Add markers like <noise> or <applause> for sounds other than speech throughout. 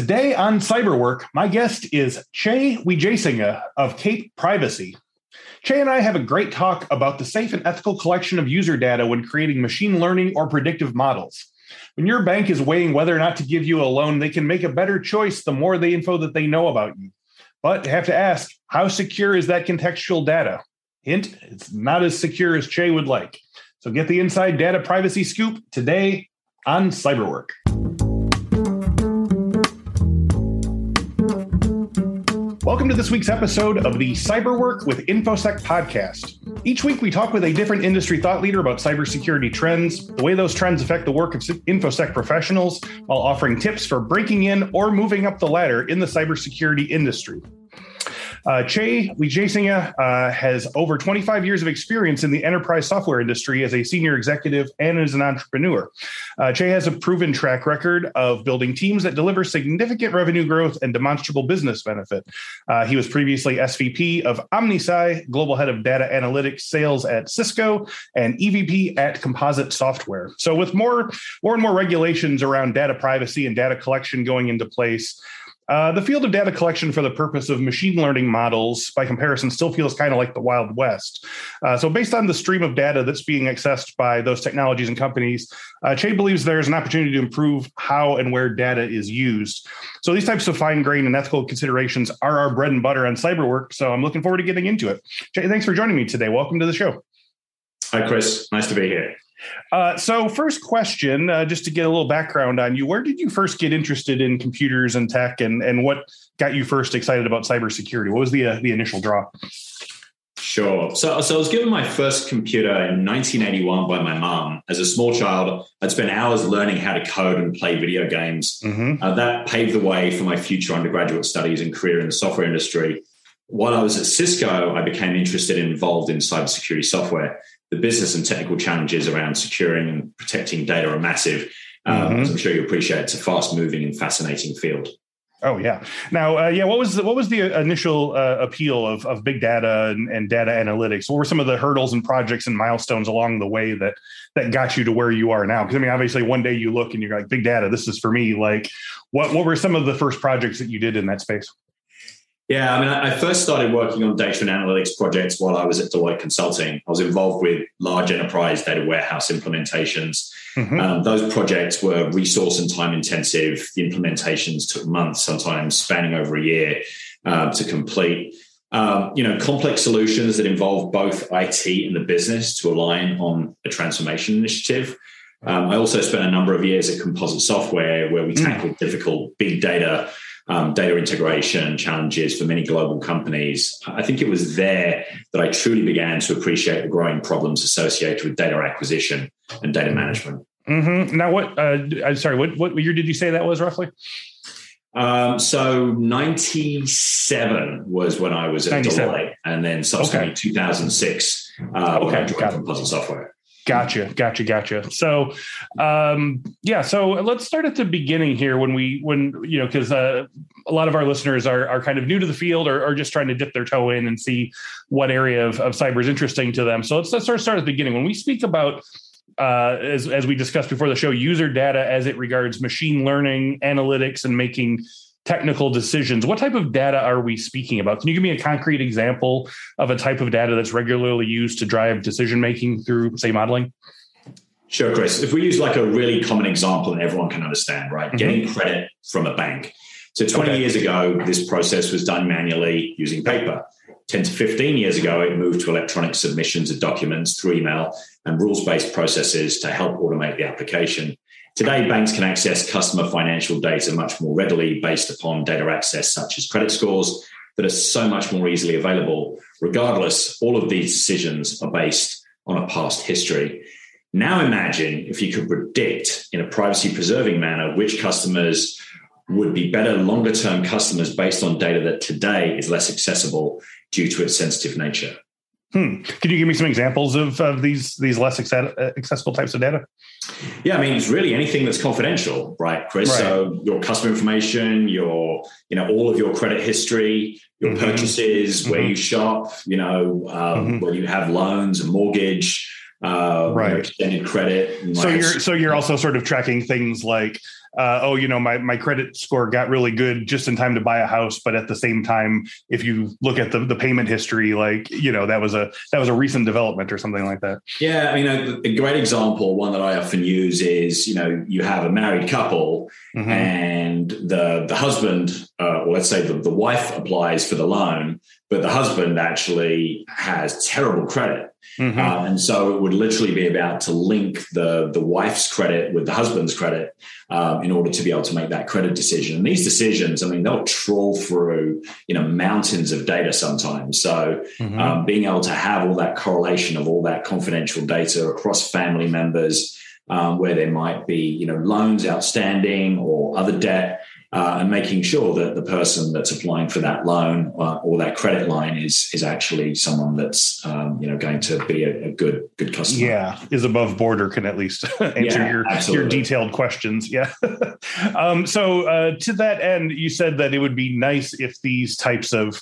Today on Cyberwork, my guest is Che Wijesinghe of Cape Privacy. Che and I have a great talk about the safe and ethical collection of user data when creating machine learning or predictive models. When your bank is weighing whether or not to give you a loan, they can make a better choice the more the info that they know about you. But have to ask, how secure is that contextual data? Hint, it's not as secure as Che would like. So get the inside data privacy scoop today on Cyberwork. Welcome to this week's episode of the Cyberwork with InfoSec podcast. Each week, we talk with a different industry thought leader about cybersecurity trends, the way those trends affect the work of InfoSec professionals, while offering tips for breaking in or moving up the ladder in the cybersecurity industry. Uh, che uh, has over 25 years of experience in the enterprise software industry as a senior executive and as an entrepreneur. Uh, che has a proven track record of building teams that deliver significant revenue growth and demonstrable business benefit. Uh, he was previously SVP of OmniSci, global head of data analytics sales at Cisco, and EVP at Composite Software. So, with more, more and more regulations around data privacy and data collection going into place, uh, the field of data collection for the purpose of machine learning models, by comparison, still feels kind of like the Wild West. Uh, so, based on the stream of data that's being accessed by those technologies and companies, uh, Che believes there's an opportunity to improve how and where data is used. So, these types of fine grained and ethical considerations are our bread and butter on cyberwork. So, I'm looking forward to getting into it. Che, thanks for joining me today. Welcome to the show. Hi, Chris. Nice to be here. Uh, so, first question, uh, just to get a little background on you, where did you first get interested in computers and tech, and and what got you first excited about cybersecurity? What was the uh, the initial draw? Sure. So, so I was given my first computer in 1981 by my mom. As a small child, I'd spent hours learning how to code and play video games. Mm-hmm. Uh, that paved the way for my future undergraduate studies and career in the software industry. While I was at Cisco, I became interested and involved in cybersecurity software the business and technical challenges around securing and protecting data are massive. Um, mm-hmm. as I'm sure you appreciate, it's a fast moving and fascinating field. Oh yeah. Now, uh, yeah. What was the, what was the initial uh, appeal of, of big data and, and, data analytics? What were some of the hurdles and projects and milestones along the way that that got you to where you are now? Because I mean, obviously, one day you look and you're like, big data. This is for me. Like, what what were some of the first projects that you did in that space? Yeah, I mean, I first started working on data and analytics projects while I was at Deloitte Consulting. I was involved with large enterprise data warehouse implementations. Mm-hmm. Um, those projects were resource and time intensive. The implementations took months, sometimes spanning over a year uh, to complete. Um, you know, complex solutions that involve both IT and the business to align on a transformation initiative. Um, I also spent a number of years at Composite Software where we mm. tackled mm. difficult big data um, data integration challenges for many global companies. I think it was there that I truly began to appreciate the growing problems associated with data acquisition and data management. Mm-hmm. Now, what? Uh, I'm sorry. What what year did you say that was roughly? Um, so 97 was when I was at Deloitte, and then subsequently okay. 2006 uh, okay. when I joined Composite Software. Gotcha, gotcha, gotcha. So, um, yeah. So let's start at the beginning here. When we, when you know, because uh, a lot of our listeners are are kind of new to the field or, or just trying to dip their toe in and see what area of, of cyber is interesting to them. So let's let's start start at the beginning. When we speak about uh, as as we discussed before the show, user data as it regards machine learning, analytics, and making technical decisions. What type of data are we speaking about? Can you give me a concrete example of a type of data that's regularly used to drive decision making through, say, modeling? Sure, Chris. If we use like a really common example that everyone can understand, right? Mm-hmm. Getting credit from a bank. So 20 okay. years ago, this process was done manually using paper. 10 to 15 years ago, it moved to electronic submissions of documents through email and rules based processes to help automate the application. Today, banks can access customer financial data much more readily based upon data access such as credit scores that are so much more easily available. Regardless, all of these decisions are based on a past history. Now imagine if you could predict in a privacy preserving manner which customers would be better longer term customers based on data that today is less accessible due to its sensitive nature. Hmm. Can you give me some examples of, of these these less accessible types of data? Yeah, I mean, it's really anything that's confidential, right, Chris? Right. So your customer information, your you know all of your credit history, your mm-hmm. purchases, mm-hmm. where you shop, you know, um, mm-hmm. where you have loans, a mortgage, uh, right. extended credit. So you're so you're also sort of tracking things like uh, oh, you know, my my credit score got really good just in time to buy a house, but at the same time, if you look at the the payment history, like you know, that was a that was a recent development or something like that. Yeah, I mean, a, a great example, one that I often use is you know, you have a married couple, mm-hmm. and the the husband, uh, or let's say the, the wife applies for the loan, but the husband actually has terrible credit. Mm-hmm. Uh, and so it would literally be about to link the, the wife's credit with the husband's credit um, in order to be able to make that credit decision. And these decisions, I mean, they'll trawl through, you know, mountains of data sometimes. So mm-hmm. um, being able to have all that correlation of all that confidential data across family members, um, where there might be, you know, loans outstanding or other debt, uh, and making sure that the person that's applying for that loan uh, or that credit line is is actually someone that's um, you know going to be a, a, good good customer. Yeah, is above board or can at least <laughs> answer yeah, your absolutely. your detailed questions. Yeah. <laughs> um, so uh, to that end, you said that it would be nice if these types of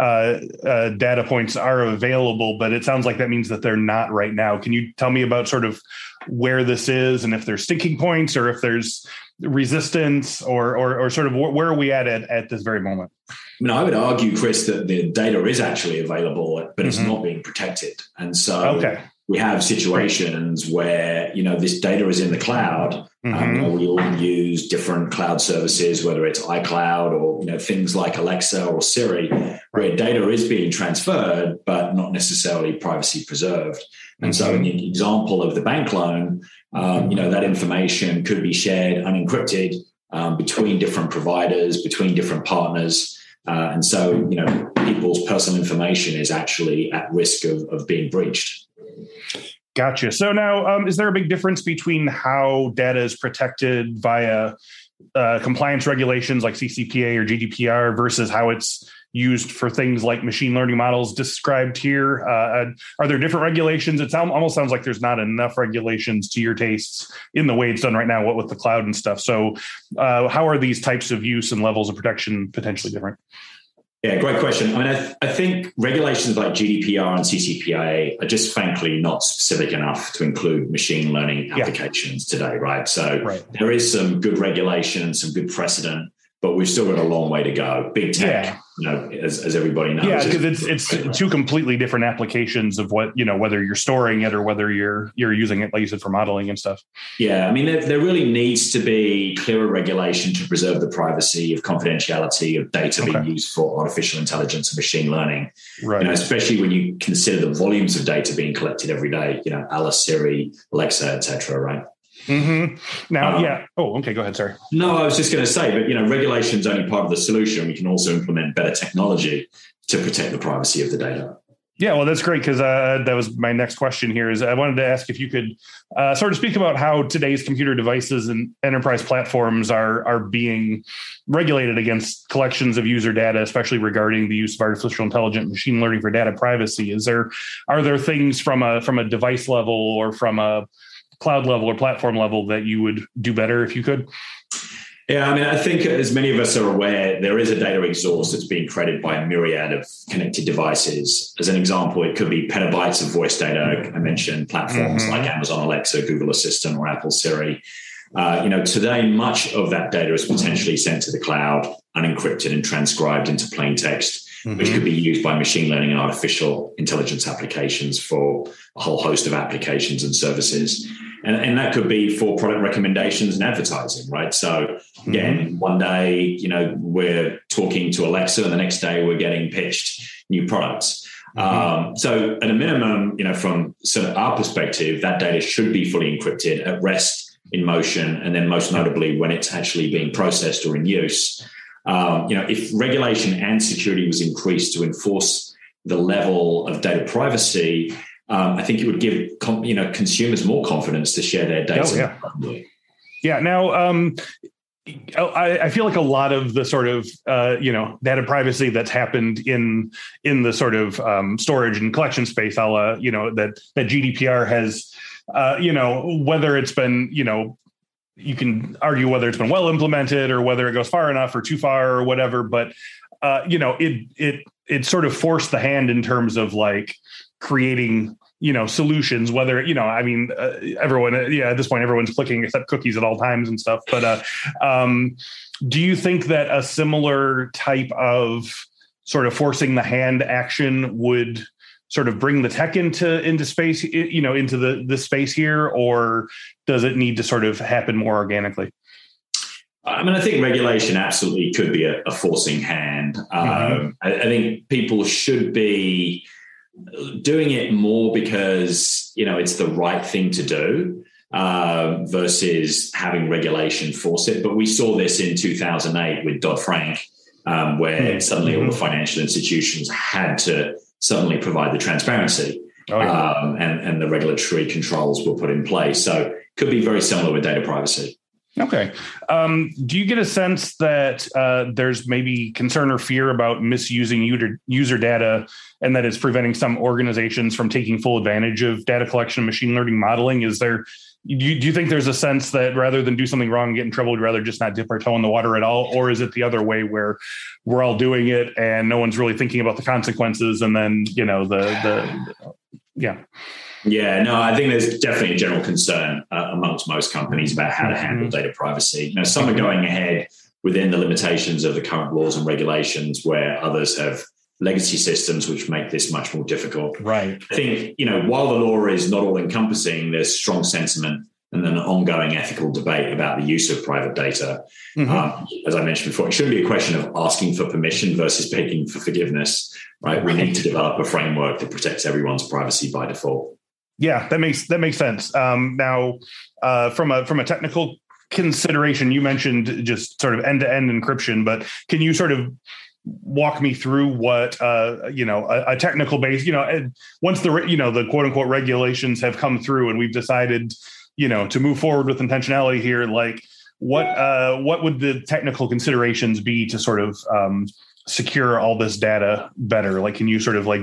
uh, uh, data points are available, but it sounds like that means that they're not right now. Can you tell me about sort of where this is and if there's sticking points or if there's resistance or, or, or sort of where are we at, at at this very moment? I mean, I would argue, Chris, that the data is actually available, but it's mm-hmm. not being protected. And so okay. we have situations where, you know, this data is in the cloud. Um, mm-hmm. Um, we all use different cloud services, whether it's iCloud or, you know, things like Alexa or Siri, where data is being transferred, but not necessarily privacy preserved. And mm-hmm. so in the example of the bank loan, um, you know, that information could be shared unencrypted um, between different providers, between different partners. Uh, and so, you know, people's personal information is actually at risk of, of being breached. Gotcha. So now, um, is there a big difference between how data is protected via uh, compliance regulations like CCPA or GDPR versus how it's used for things like machine learning models described here? Uh, are there different regulations? It sound, almost sounds like there's not enough regulations to your tastes in the way it's done right now, what with the cloud and stuff. So, uh, how are these types of use and levels of protection potentially different? Yeah, great question. I mean, I, th- I, think regulations like GDPR and CCPA are just frankly not specific enough to include machine learning applications yeah. today, right? So right. there is some good regulation, some good precedent, but we've still got a long way to go. Big tech, yeah. you know, as, as everybody knows. Yeah, because it's it's two completely different applications of what you know, whether you're storing it or whether you're you're using it, like you said, for modeling and stuff. Yeah, I mean, there, there really needs to be clearer regulation to preserve the privacy of confidentiality of data okay. being used for artificial intelligence and machine learning. Right. You know, especially when you consider the volumes of data being collected every day. You know, Alice, Siri, Alexa, etc. Right. Mm-hmm. Now, um, yeah. Oh, okay. Go ahead. Sorry. No, I was just going to say, but you know, regulation is only part of the solution. We can also implement better technology to protect the privacy of the data. Yeah, well, that's great because uh, that was my next question. Here is I wanted to ask if you could uh, sort of speak about how today's computer devices and enterprise platforms are are being regulated against collections of user data, especially regarding the use of artificial intelligence machine learning for data privacy. Is there are there things from a from a device level or from a cloud level or platform level that you would do better if you could? Yeah, I mean, I think as many of us are aware, there is a data exhaust that's being created by a myriad of connected devices. As an example, it could be petabytes of voice data. I mentioned platforms mm-hmm. like Amazon Alexa, Google Assistant, or Apple Siri. Uh, you know, today much of that data is potentially sent to the cloud, unencrypted and transcribed into plain text mm-hmm. which could be used by machine learning and artificial intelligence applications for a whole host of applications and services. And, and that could be for product recommendations and advertising, right? So again, mm-hmm. one day, you know, we're talking to Alexa, and the next day we're getting pitched new products. Mm-hmm. Um, so at a minimum, you know, from so our perspective, that data should be fully encrypted at rest in motion, and then most notably when it's actually being processed or in use. Um, you know, if regulation and security was increased to enforce the level of data privacy, um, I think it would give you know consumers more confidence to share their data. Oh, yeah. yeah. Now, um, I, I, feel like a lot of the sort of uh, you know data privacy that's happened in in the sort of um, storage and collection space, a la, you know that that GDPR has uh, you know whether it's been you know you can argue whether it's been well implemented or whether it goes far enough or too far or whatever. But uh, you know, it it it sort of forced the hand in terms of like creating you know solutions whether you know i mean uh, everyone uh, yeah at this point everyone's clicking except cookies at all times and stuff but uh, um, do you think that a similar type of sort of forcing the hand action would sort of bring the tech into into space you know into the the space here or does it need to sort of happen more organically I mean, I think regulation absolutely could be a, a forcing hand. Mm-hmm. Um, I, I, think people should be doing it more because you know it's the right thing to do uh, versus having regulation force it. But we saw this in 2008 with Dodd Frank, um, where mm-hmm. suddenly all the financial institutions had to suddenly provide the transparency. Oh, yeah. um, and, and the regulatory controls were put in place. So could be very similar with data privacy. Okay. Um, do you get a sense that uh, there's maybe concern or fear about misusing user, user data and that it's preventing some organizations from taking full advantage of data collection, and machine learning modeling? Is there, do you, do you think there's a sense that rather than do something wrong and get in trouble, we'd rather just not dip our toe in the water at all? Or is it the other way where we're all doing it and no one's really thinking about the consequences and then, you know, the, the, yeah. Yeah, no, I think there's definitely a general concern uh, amongst most companies about how to mm-hmm. handle data privacy. Now, some are going ahead within the limitations of the current laws and regulations, where others have legacy systems which make this much more difficult. Right. I think, you know, while the law is not all encompassing, there's strong sentiment and an ongoing ethical debate about the use of private data. Mm-hmm. Um, as I mentioned before, it shouldn't be a question of asking for permission versus begging for forgiveness, right? We need to develop a framework that protects everyone's privacy by default. Yeah, that makes that makes sense. Um, now, uh, from a from a technical consideration, you mentioned just sort of end to end encryption, but can you sort of walk me through what uh, you know a, a, technical base? You know, once the you know the quote unquote regulations have come through and we've decided you know to move forward with intentionality here, like what uh, what would the technical considerations be to sort of um, secure all this data better? Like, can you sort of like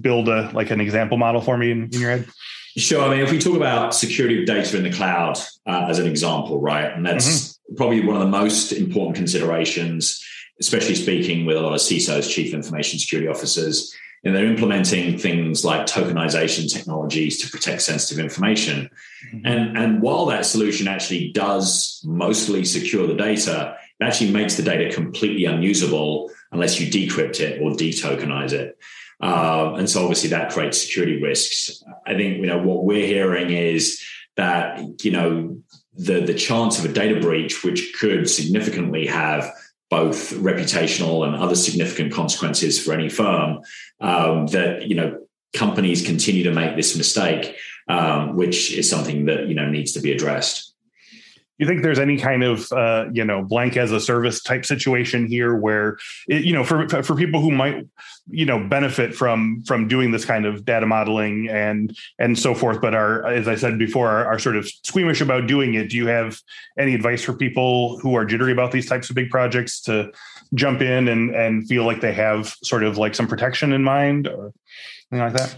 build a like an example model for me in, in your head? Sure. I mean, if we talk about security of data in the cloud uh, as an example, right, and that's mm-hmm. probably one of the most important considerations, especially speaking with a lot of CISOs, chief information security officers, and they're implementing things like tokenization technologies to protect sensitive information. Mm-hmm. And, and while that solution actually does mostly secure the data, it actually makes the data completely unusable unless you decrypt it or detokenize it. Uh, and so obviously that creates security risks. I think, you know, what we're hearing is that, you know, the, the chance of a data breach, which could significantly have both reputational and other significant consequences for any firm, um, that, you know, companies continue to make this mistake, um, which is something that, you know, needs to be addressed you think there's any kind of uh, you know blank as a service type situation here where it, you know for for people who might you know benefit from from doing this kind of data modeling and and so forth but are as i said before are, are sort of squeamish about doing it do you have any advice for people who are jittery about these types of big projects to jump in and and feel like they have sort of like some protection in mind or anything like that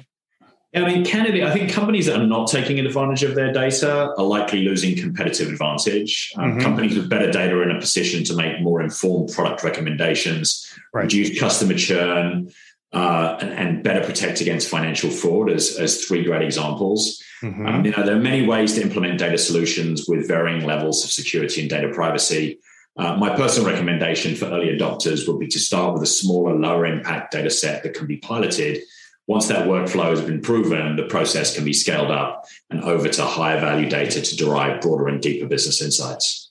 I mean, candidly, I think companies that are not taking advantage of their data are likely losing competitive advantage. Um, mm-hmm. Companies with better data are in a position to make more informed product recommendations, right. reduce customer churn, uh, and, and, better protect against financial fraud as, as three great examples. Mm-hmm. Um, you know, there are many ways to implement data solutions with varying levels of security and data privacy. Uh, my personal recommendation for early adopters would be to start with a smaller, lower impact data set that can be piloted once that workflow has been proven, the process can be scaled up and over to higher value data to derive broader and deeper business insights.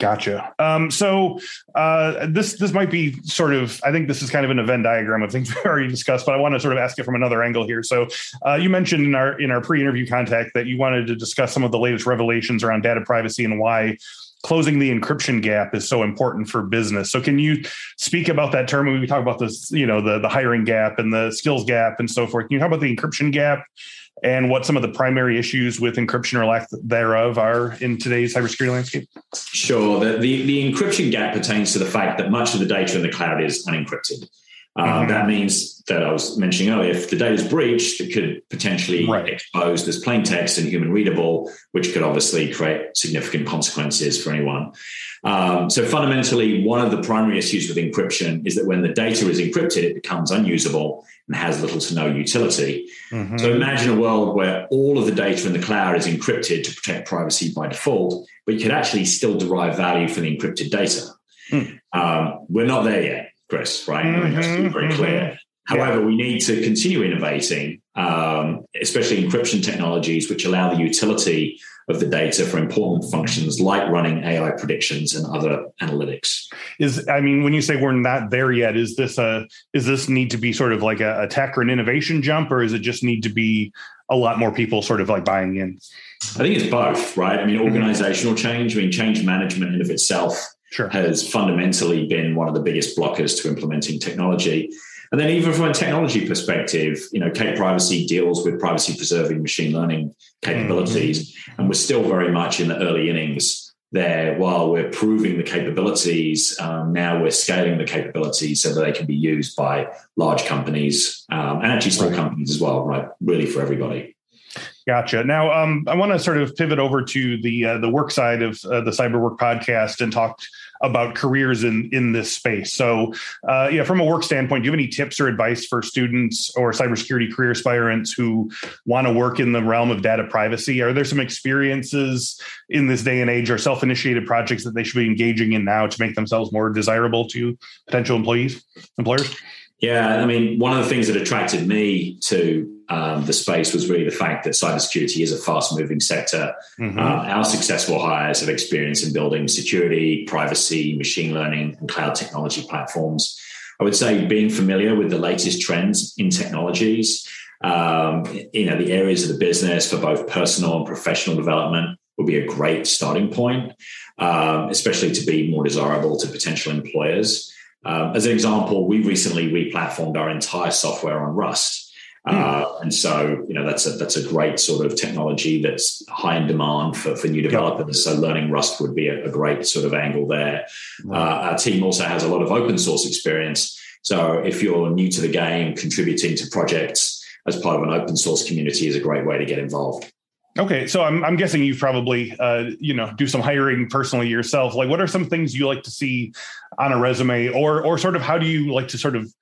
Gotcha. Um, so uh, this this might be sort of I think this is kind of a Venn diagram of things <laughs> we already discussed, but I want to sort of ask it from another angle here. So uh, you mentioned in our in our pre-interview contact that you wanted to discuss some of the latest revelations around data privacy and why closing the encryption gap is so important for business. So can you speak about that term when we talk about this, you know, the, the hiring gap and the skills gap and so forth? Can you talk about the encryption gap and what some of the primary issues with encryption or lack thereof are in today's cybersecurity landscape? Sure. The, the, the encryption gap pertains to the fact that much of the data in the cloud is unencrypted. Uh. That means that I was mentioning earlier, if the data is breached, it could potentially right. expose this plain text and human readable, which could obviously create significant consequences for anyone. Um, so fundamentally, one of the primary issues with encryption is that when the data is encrypted, it becomes unusable and has little to no utility. Mm-hmm. So imagine a world where all of the data in the cloud is encrypted to protect privacy by default, but you could actually still derive value from the encrypted data. Mm. Um, we're not there yet, Chris, right? Mm-hmm. Just to be very clear. Mm-hmm. However, we need to continue innovating, um, especially encryption technologies, which allow the utility of the data for important functions like running AI predictions and other analytics. Is I mean, when you say we're not there yet, is this a is this need to be sort of like a, a tech or an innovation jump, or is it just need to be a lot more people sort of like buying in? I think it's both, right? I mean, mm-hmm. organizational change, I mean, change management in of itself sure. has fundamentally been one of the biggest blockers to implementing technology. And then even from a technology perspective, you know, Cape Privacy deals with privacy preserving machine learning capabilities. Mm-hmm. And we're still very much in the early innings there while we're proving the capabilities. Um, now we're scaling the capabilities so that they can be used by large companies um, and actually small right. companies as well, right? Really for everybody. Gotcha. Now, um, I want to sort of pivot over to the uh, the work side of uh, the Cyber Work podcast and talk about careers in in this space. So, uh, yeah, from a work standpoint, do you have any tips or advice for students or cybersecurity career aspirants who want to work in the realm of data privacy? Are there some experiences in this day and age or self initiated projects that they should be engaging in now to make themselves more desirable to potential employees, employers? Yeah, I mean, one of the things that attracted me to um, the space was really the fact that cybersecurity is a fast moving sector. Mm-hmm. Uh, our successful hires have experience in building security, privacy, machine learning, and cloud technology platforms. I would say being familiar with the latest trends in technologies, um, you know, the areas of the business for both personal and professional development would be a great starting point, um, especially to be more desirable to potential employers. Um, as an example, we recently replatformed our entire software on Rust. Hmm. Uh, and so, you know, that's a that's a great sort of technology that's high in demand for, for new developers. So, learning Rust would be a, a great sort of angle there. Uh, our team also has a lot of open source experience. So, if you're new to the game, contributing to projects as part of an open source community is a great way to get involved. Okay, so I'm I'm guessing you probably uh, you know do some hiring personally yourself. Like, what are some things you like to see on a resume, or or sort of how do you like to sort of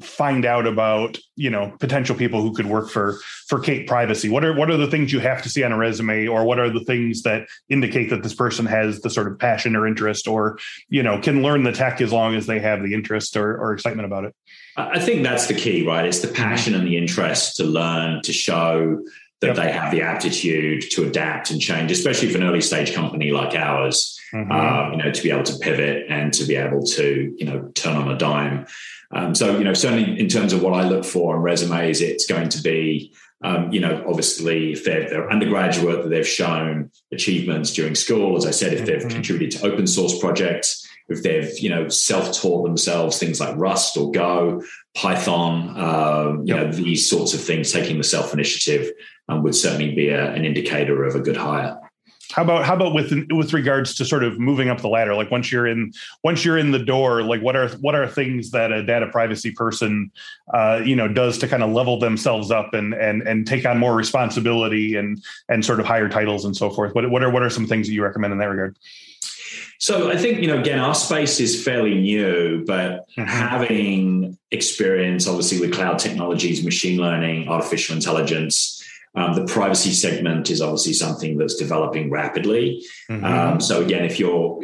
find out about you know potential people who could work for for Cape Privacy? What are what are the things you have to see on a resume, or what are the things that indicate that this person has the sort of passion or interest, or you know can learn the tech as long as they have the interest or, or excitement about it? I think that's the key, right? It's the passion and the interest to learn, to show that yep. they have the aptitude to adapt and change, especially for an early stage company like ours. Mm-hmm. Uh, you know, to be able to pivot and to be able to you know turn on a dime. Um, so you know, certainly in terms of what I look for on resumes, it's going to be um, you know, obviously, if they're, they're, undergraduate, that they've shown achievements during school. As I said, if they've mm-hmm. contributed to open source projects, if they've you know self-taught themselves things like Rust or Go, Python, um, you yep. know these sorts of things, taking the self-initiative um, would certainly be a, an indicator of a good hire. How about how about with with regards to sort of moving up the ladder? Like once you're in once you're in the door, like what are what are things that a data privacy person, uh, you know, does to kind of level themselves up and and and take on more responsibility and and sort of higher titles and so forth? What what are what are some things that you recommend in that regard? So I think, you know, again, our space is fairly new, but mm-hmm. having experience, obviously, with cloud technologies, machine learning, artificial intelligence, um, the privacy segment is obviously something that's developing rapidly. Mm-hmm. Um, so again, if you're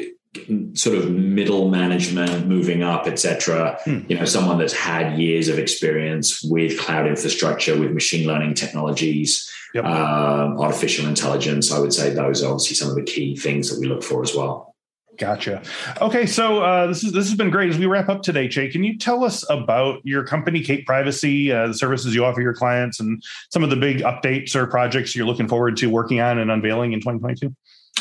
sort of middle management moving up etc mm. you know someone that's had years of experience with cloud infrastructure with machine learning technologies yep. um, artificial intelligence i would say those are obviously some of the key things that we look for as well Gotcha. Okay, so uh, this is this has been great. As we wrap up today, Che, can you tell us about your company, Cape Privacy, uh, the services you offer your clients, and some of the big updates or projects you're looking forward to working on and unveiling in 2022?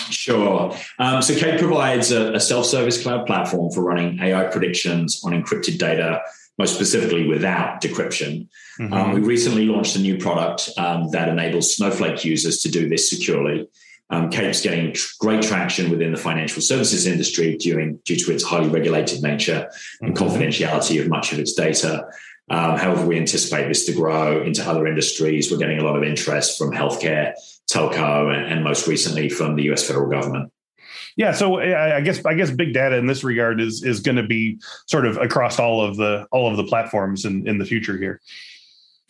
Sure. Um, so Cape provides a, a self-service cloud platform for running AI predictions on encrypted data, most specifically without decryption. Mm-hmm. Um, we recently launched a new product um, that enables Snowflake users to do this securely. Um, Cape's getting great traction within the financial services industry due, due to its highly regulated nature and mm-hmm. confidentiality of much of its data. Um, however, we anticipate this to grow into other industries. We're getting a lot of interest from healthcare, telco, and, and most recently from the US federal government. Yeah, so I guess I guess big data in this regard is is going to be sort of across all of the all of the platforms in in the future here.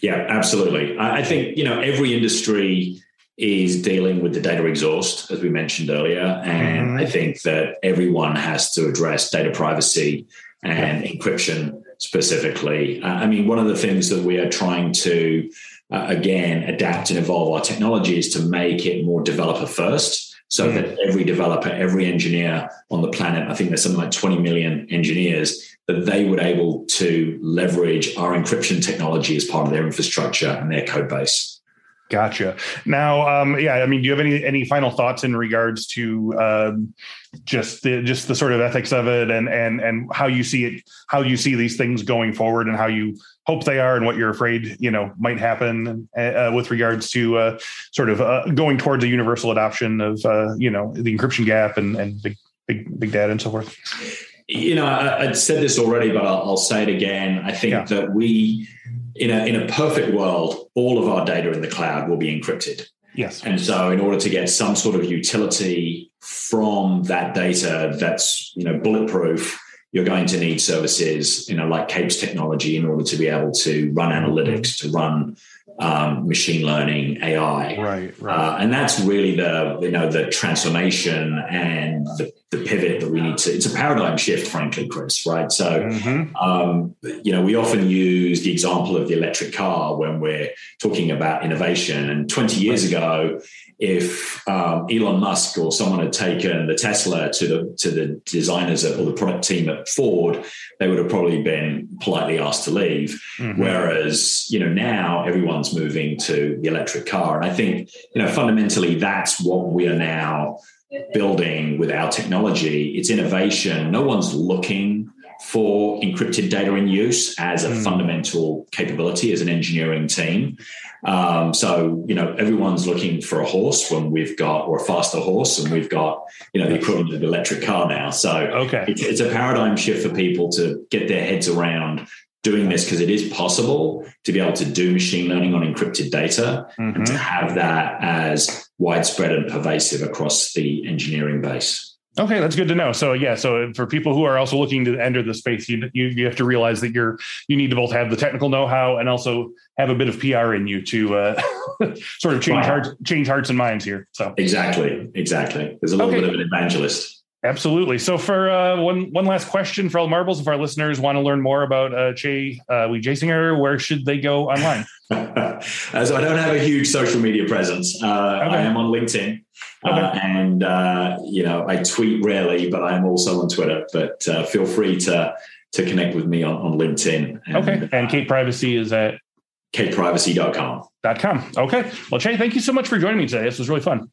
Yeah, absolutely. I think you know every industry is dealing with the data exhaust, as we mentioned earlier, and mm-hmm. I think that everyone has to address data privacy and yeah. encryption specifically. I mean, one of the things that we are trying to uh, again adapt and evolve our technology is to make it more developer first so mm. that every developer, every engineer on the planet, I think there's something like 20 million engineers, that they would able to leverage our encryption technology as part of their infrastructure and their code base. Gotcha. Now, um, yeah, I mean, do you have any any final thoughts in regards to um, just the just the sort of ethics of it, and and and how you see it, how you see these things going forward, and how you hope they are, and what you're afraid you know might happen uh, with regards to uh, sort of uh, going towards a universal adoption of uh, you know the encryption gap and and big big big data and so forth. You know, I, would said this already, but I'll, I'll, say it again. I think yeah. that we in a in a perfect world, all of our data in the cloud will be encrypted. Yes. And so in order to get some sort of utility from that data that's, you know, bulletproof, you're going to need services, you know, like Cape's technology in order to be able to run analytics, to run um, machine learning, AI, right, right. Uh, and that's really the you know the transformation and the, the, pivot that we need to. It's a paradigm shift, frankly, Chris. Right. So, mm-hmm. um, you know, we often use the example of the electric car when we're talking about innovation. And 20 years ago, if um, Elon Musk or someone had taken the Tesla to the to the designers or the product team at Ford, they would have probably been politely asked to leave. Mm-hmm. Whereas you know now everyone's moving to the electric car, and I think you know fundamentally that's what we are now building with our technology. It's innovation. No one's looking for encrypted data in use as a mm. fundamental capability as an engineering team. Um, so, you know, everyone's looking for a horse when we've got, or a faster horse, and we've got, you know, the equivalent of an electric car now. So, okay. it's, it's a paradigm shift for people to get their heads around doing this because it is possible to be able to do machine learning on encrypted data mm-hmm. and to have that as widespread and pervasive across the engineering base. Okay, that's good to know. So yeah, so for people who are also looking to enter the space, you, you you have to realize that you're you need to both have the technical know-how and also have a bit of PR in you to uh, <laughs> sort of change wow. hearts change hearts and minds here. So exactly, exactly. There's a little okay. bit of an evangelist. Absolutely. So for uh, one one last question for all marbles, if our listeners want to learn more about uh, Che uh, Wijesinghe, where should they go online? <laughs> so I don't have a huge social media presence. Uh, okay. I am on LinkedIn, uh, okay. and uh, you know I tweet rarely, but I am also on Twitter. But uh, feel free to to connect with me on, on LinkedIn. And, okay. And Cape Privacy is at capeprivacy.com. Dot com. Okay. Well, Che, thank you so much for joining me today. This was really fun.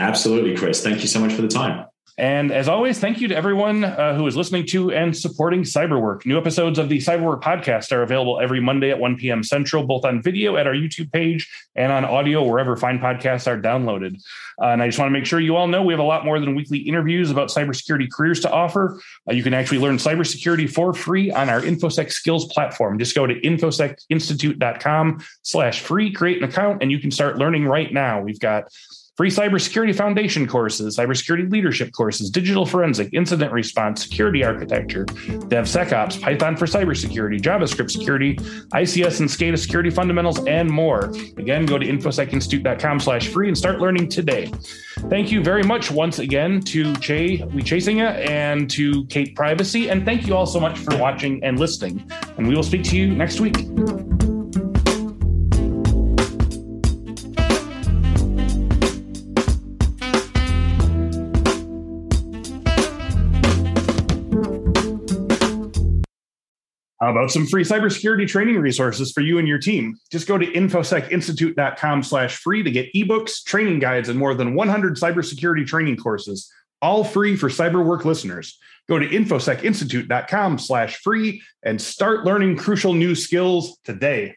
Absolutely, Chris. Thank you so much for the time. And as always, thank you to everyone uh, who is listening to and supporting Cyberwork. New episodes of the Cyberwork podcast are available every Monday at 1 p.m. Central, both on video at our YouTube page and on audio wherever fine podcasts are downloaded. Uh, and I just want to make sure you all know we have a lot more than weekly interviews about cybersecurity careers to offer. Uh, you can actually learn cybersecurity for free on our InfoSec skills platform. Just go to infosecinstitute.com slash free, create an account, and you can start learning right now. We've got free cybersecurity foundation courses, cybersecurity leadership courses, digital forensic, incident response, security architecture, DevSecOps, Python for cybersecurity, JavaScript security, ICS and SCADA security fundamentals, and more. Again, go to infosecinstitute.com slash free and start learning today. Thank you very much once again to Che Wijesinghe and to Cape Privacy. And thank you all so much for watching and listening. And we will speak to you next week. How about some free cybersecurity training resources for you and your team? Just go to infosecinstitute.com slash free to get ebooks, training guides, and more than 100 cybersecurity training courses, all free for CyberWork listeners. Go to infosecinstitute.com slash free and start learning crucial new skills today.